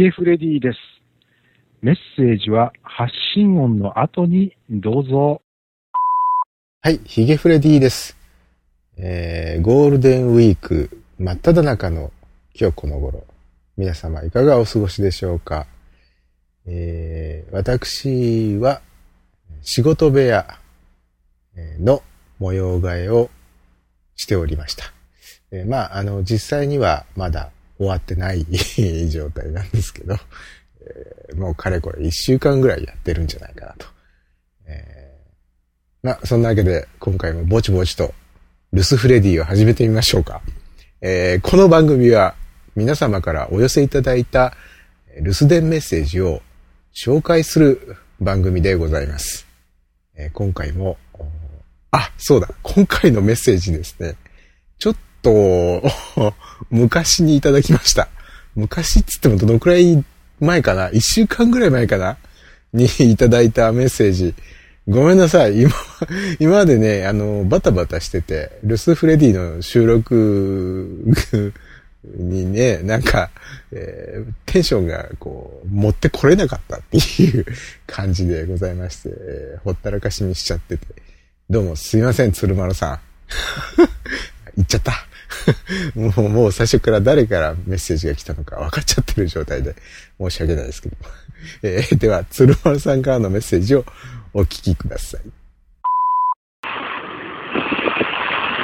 ゲフレディです。メッセージは発信音の後にどうぞ。はい、ヒゲフレディです。えー、ゴールデンウィーク真っ只中の今日この頃、皆様いかがお過ごしでしょうか？えー、私は仕事部屋の模様替えをしておりました。えーまあ、あの、実際にはまだ終わってない 状態なんですけど、えーもうかれこれ一週間ぐらいやってるんじゃないかなと。えーまあ、そんなわけで今回もぼちぼちと留守フレディを始めてみましょうか。えーこの番組は皆様からお寄せいただいた留守電メッセージを紹介する番組でございます。えー今回も、あ、そうだ、今回のメッセージですね。ちょっと、昔にいただきました。昔っつってもどのくらい前かな？一週間ぐらい前かな？にいただいたメッセージ。ごめんなさい。今、今までね、あの、バタバタしてて、ルスフレディの収録にね、なんか、えーテンションがこう、持ってこれなかったっていう感じでございまして、えーほったらかしにしちゃってて、どうもすいません、鶴丸さん。言っちゃった。もう、もう最初から誰からメッセージが来たのか分かっちゃってる状態で申し訳ないですけど。えーでは、鶴丸さんからのメッセージをお聞きください。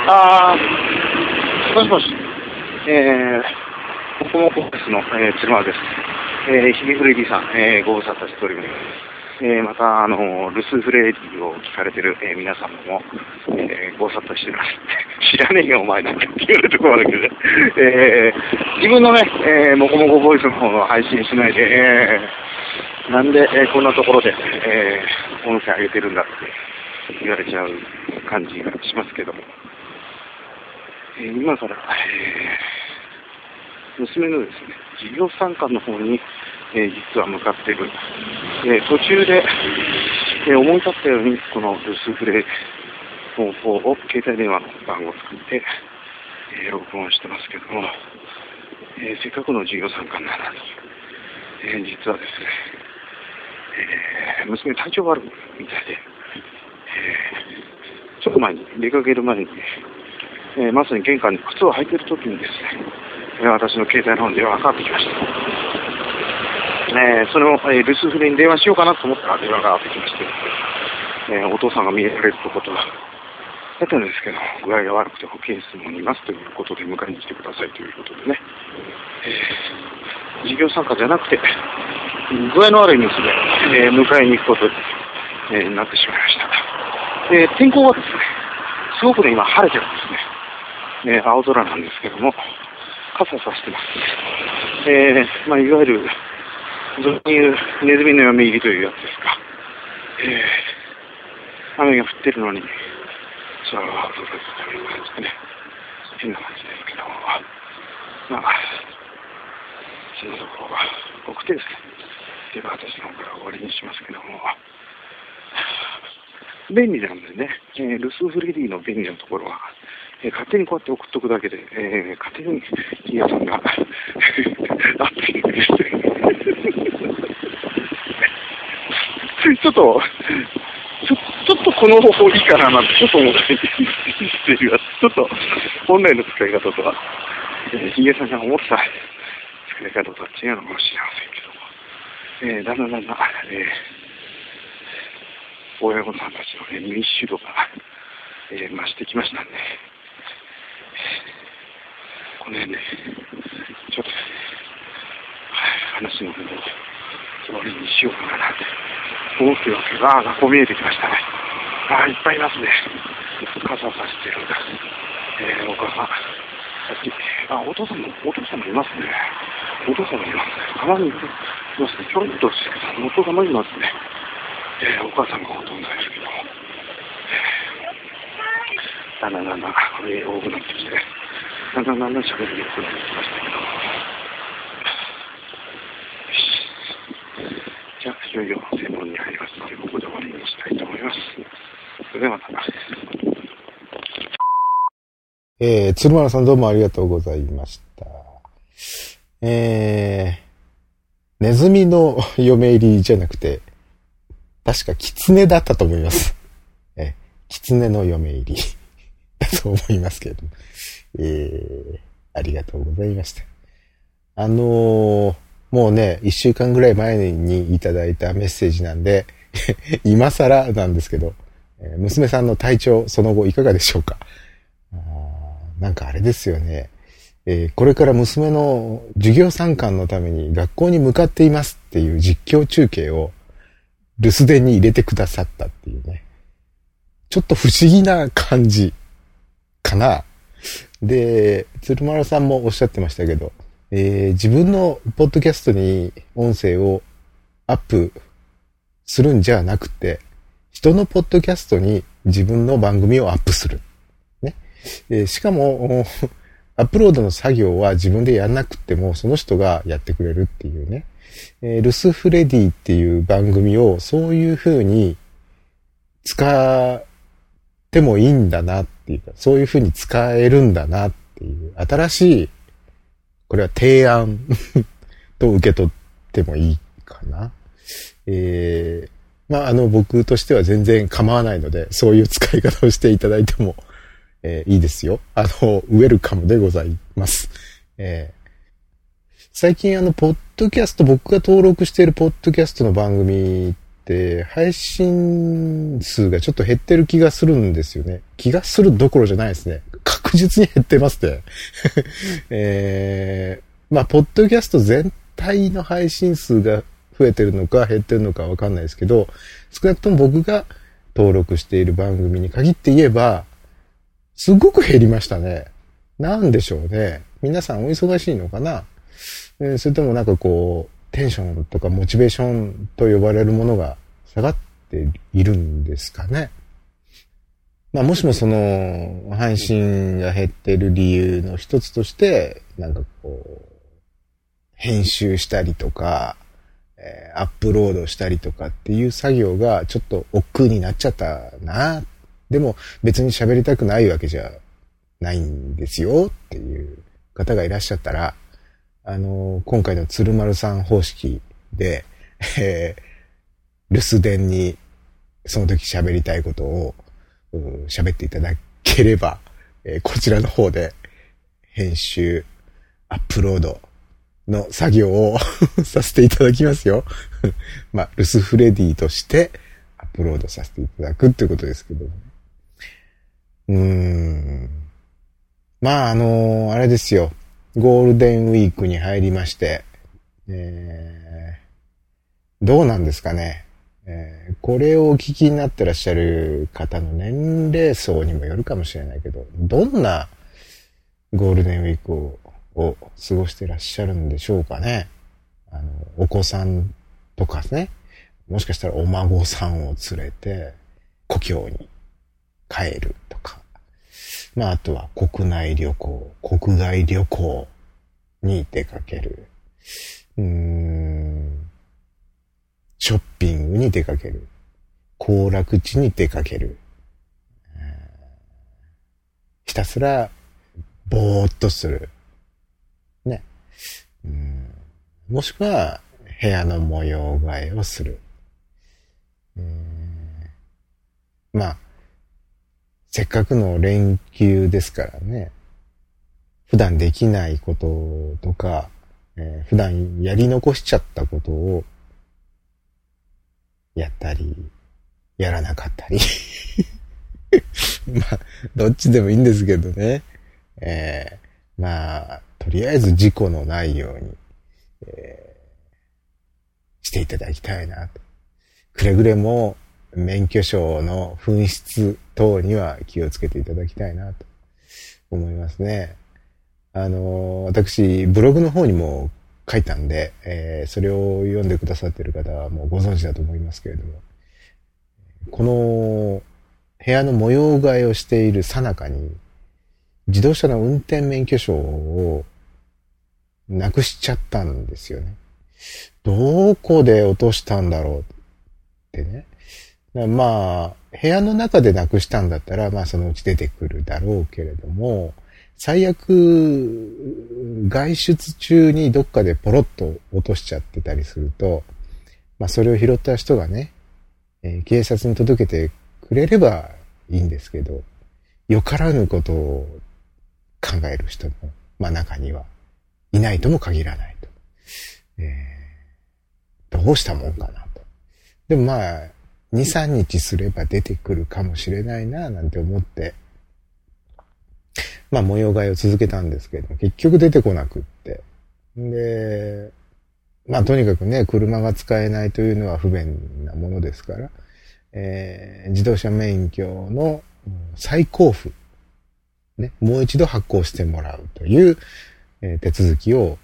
あー、もしもし。えー、ここもコックスの、えー、鶴丸です。えー、ヒゲフレディさん、えー、ご無沙汰しております。えー、また、あの、ルスフレディを聞かれてる、えー皆様も、えー、ご無沙汰してます。知らねえよ、お前なんてって言われるところあるけど。えー、自分のね、えー、もこもこボイスの方の配信しないで、えー、なんで、えーこんなところで、えー、音声上げてるんだって言われちゃう感じがしますけども。えー今から、えー娘のですね、事業参観の方に、え実は向かっている。え途中で、え思い立ったように、この留守フレ方法を携帯電話の番号を作って、え録音してますけども、えせっかくの授業参観なのに、え実はですね、え娘体調悪いみたいで、えちょっと前に、出かける前に、えまさに玄関に靴を履いてる時にですね、私の携帯の方に電話がかかってきました。えそれを、えー留守フレに電話しようかなと思ったら電話がかかってきまして、えーお父さんが見えられるとこと、だったんですけど、具合が悪くて保健室にいますということで迎えに来てくださいということでね、えー授業参加じゃなくて、具合の悪い娘で、えー迎えに行くことに、えーなってしまいました。え天候はですね、すごくね、今晴れてるんですね。え青空なんですけども、傘さしてます。えまあ、いわゆる、俗に言うネズミの嫁入りというやつですか。えー。雨が降ってるのに、空は青空ですという感じでね、変な感じですけども、まあ、そんなところが多くてですね、では私の方から終わりにしますけども、便利なんでね、えー留守フレディの便利なところは、えー勝手にこうやって送っとくだけで、えー勝手にヒゲさんがアッピングして、ちょっと、ちょちょっとこの方法いいかななんてちょっと思ったりしてるが、ちょっと本来の使い方とは、えーヒゲさんが思った。使い方とは違うのかもしれませんけども、えーだんだんだんだん、えー親御さんたちの、ね、民主度が、えー増してきましたんで、この辺で、ちょっと、はい、話の方を終わりにしようかななんて思ってわけが、あ、学校見えてきましたね。ああ、いっぱいいますね。傘さしてる。えー、お母さん。さっき、あ、お父さんも、お父さんもいますね。お父さんもいますね。たまにいますね。ちょろっとですけど、お父さんもいますね。えー、お母さんがほとんどですけど、えーだんだんだんだん、これ多くなってきて、だんだんだんだん喋りにくくなってきましたけど、じゃあ、いよいよ専門に入りますので、ここで終わりにしたいと思います。それではまた。えー、鶴丸さんどうもありがとうございました。えーネズミの嫁入りじゃなくて、確か狐だったと思います。え、狐の嫁入りだと思いますけれども。えー、ありがとうございました。あのー、もうね、一週間ぐらい前にいただいたメッセージなんで、今更なんですけど、娘さんの体調、その後いかがでしょうか？なんかあれですよね。えー、これから娘の授業参観のために学校に向かっていますっていう実況中継を留守電に入れてくださったっていうね。ちょっと不思議な感じかな。で、鶴丸さんもおっしゃってましたけど、えー、自分のポッドキャストに音声をアップするんじゃなくて、人のポッドキャストに自分の番組をアップする。ね。えー、しかも、アップロードの作業は自分でやんなくても、その人がやってくれるっていうね。えー、ルスフレディっていう番組をそういう風に使ってもいいんだなっていうか、そういう風に使えるんだなっていう、新しい、これは提案 と受け取ってもいいかな。えー、まあ、あの、僕としては全然構わないので、そういう使い方をしていただいても、えー、いいですよ。あの、ウェルカムでございます。えー、最近あの、ポッドキャスト、僕が登録しているポッドキャストの番組っ、配信数がちょっと減ってる気がするんですよね。気がするどころじゃないですね。確実に減ってますね。えー、まあ、ポッドキャスト全体の配信数が増えてるのか減ってるのかわかんないですけど、少なくとも僕が登録している番組に限って言えば、すごく減りましたね。なんでしょうね。皆さんお忙しいのかな、え、それともなんかこう、テンションとかモチベーションと呼ばれるものが下がっているんですかね。まあもしもその配信が減ってる理由の一つとして、なんかこう、編集したりとか、えー、アップロードしたりとかっていう作業がちょっと億劫になっちゃったな。でも別に喋りたくないわけじゃないんですよっていう方がいらっしゃったら、あの、今回の鶴丸さん方式で、えー、留守電にその時喋りたいことを喋っていただければ、えー、こちらの方で編集、アップロード、の作業を させていただきますよ。まあ、ルスフレディとしてアップロードさせていただくっていうことですけど、うーん。まあ、あのー、あれですよ。ゴールデンウィークに入りまして、えー、どうなんですかね。えー、これをお聞きになってらっしゃる方の年齢層にもよるかもしれないけど、どんなゴールデンウィークをを過ごしてらっしゃるんでしょうかね。あの、お子さんとかね、もしかしたらお孫さんを連れて故郷に帰るとか、まああとは国内旅行、国外旅行に出かける。うーん、ショッピングに出かける。行楽地に出かける。ひたすらぼーっとする。ねうん、もしくは、部屋の模様替えをする。うんまあ、せっかくの連休ですからね、普段できないこととか、えー、普段やり残しちゃったことをやったり、やらなかったり。まあ、どっちでもいいんですけどね。えー、まあ、とりあえず事故のないように、えー、していただきたいなと。くれぐれも免許証の紛失等には気をつけていただきたいなと思いますね。あの、私、ブログの方にも書いたんで、えー、それを読んでくださってる方はもうご存知だと思いますけれども、この部屋の模様替えをしているさなかに、自動車の運転免許証をなくしちゃったんですよね。どこで落としたんだろうってね。まあ、部屋の中でなくしたんだったら、まあそのうち出てくるだろうけれども、最悪、外出中にどっかでポロッと落としちゃってたりすると、まあそれを拾った人がね、えー、警察に届けてくれればいいんですけど、よからぬことを考える人も、まあ中にはいないとも限らないと。えー、どうしたもんかなと。でもまあ、2、3日すれば出てくるかもしれないな、なんて思って、まあ模様替えを続けたんですけど、結局出てこなくって。で、まあとにかくね、車が使えないというのは不便なものですから、えー、自動車免許の再交付、ね、もう一度発行してもらうという、えー、手続きを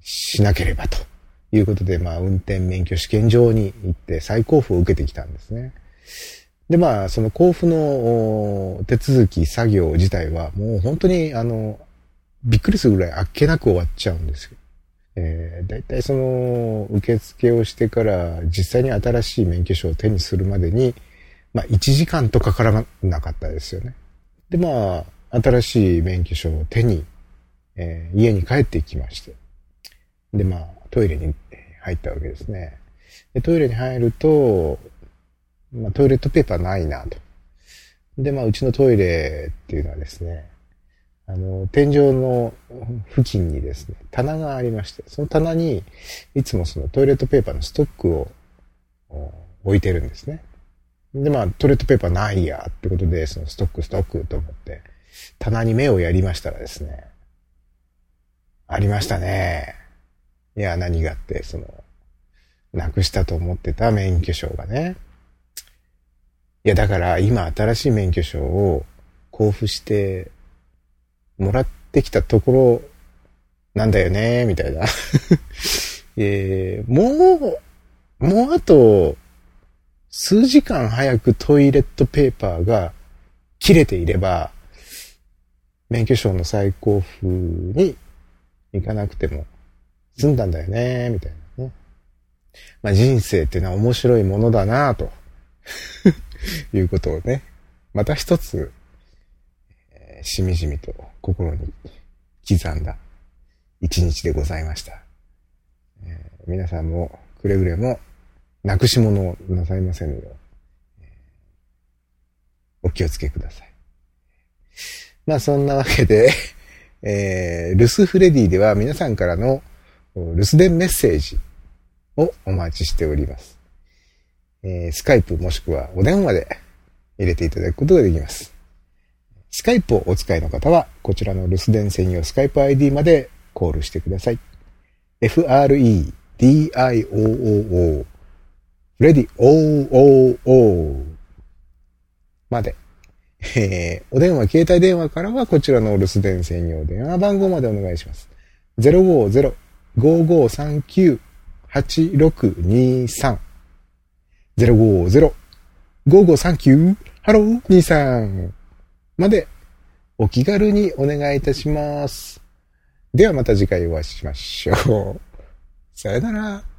しなければということで、まあ運転免許試験場に行って再交付を受けてきたんですね。で、まあ、その交付の手続き、作業自体は、もう本当に、あの、びっくりするぐらいあっけなく終わっちゃうんですよ。えー、だいたいその、受付をしてから、実際に新しい免許証を手にするまでに、まあ、1時間とかからなかったですよね。で、まあ、新しい免許証を手に、えー、家に帰ってきまして。で、まあ、トイレに入ったわけですね。でトイレに入ると、まあ、トイレットペーパーないなと。で、まあ、うちのトイレっていうのはですね、あの、天井の付近にですね、棚がありまして、その棚に、いつもそのトイレットペーパーのストックを置いてるんですね。で、まあ、トイレットペーパーないやってことで、そのストックストックと思って、棚に目をやりましたらですね、ありましたね。いや、何がって、その、なくしたと思ってた免許証がね、いや、だから今新しい免許証を交付してもらってきたところなんだよね、みたいな。えー、もう、もうあと、数時間早くトイレットペーパーが切れていれば、免許証の再交付に行かなくても済んだんだよね、みたいなね。まあ人生ってのは面白いものだなと。いうことをね、また一つ、しみじみと心に刻んだ一日でございました。えー、皆さんもくれぐれもなくし物をなさいませぬよう、えー、お気をつけください。まあそんなわけで、えー、留守フレディでは皆さんからの留守電メッセージをお待ちしております。えー、スカイプもしくはお電話で入れていただくことができます。スカイプをお使いの方は、こちらの留守電専用スカイプ ID までコールしてください。f-r-e-d-i-o-o-o レディ o-o-o まで。えー、お電話、携帯電話からはこちらの留守電専用電話番号までお願いします。050 0539-8623。050-5539ハロー23までお気軽にお願いいたします。ではまた次回お会いしましょう。さよなら。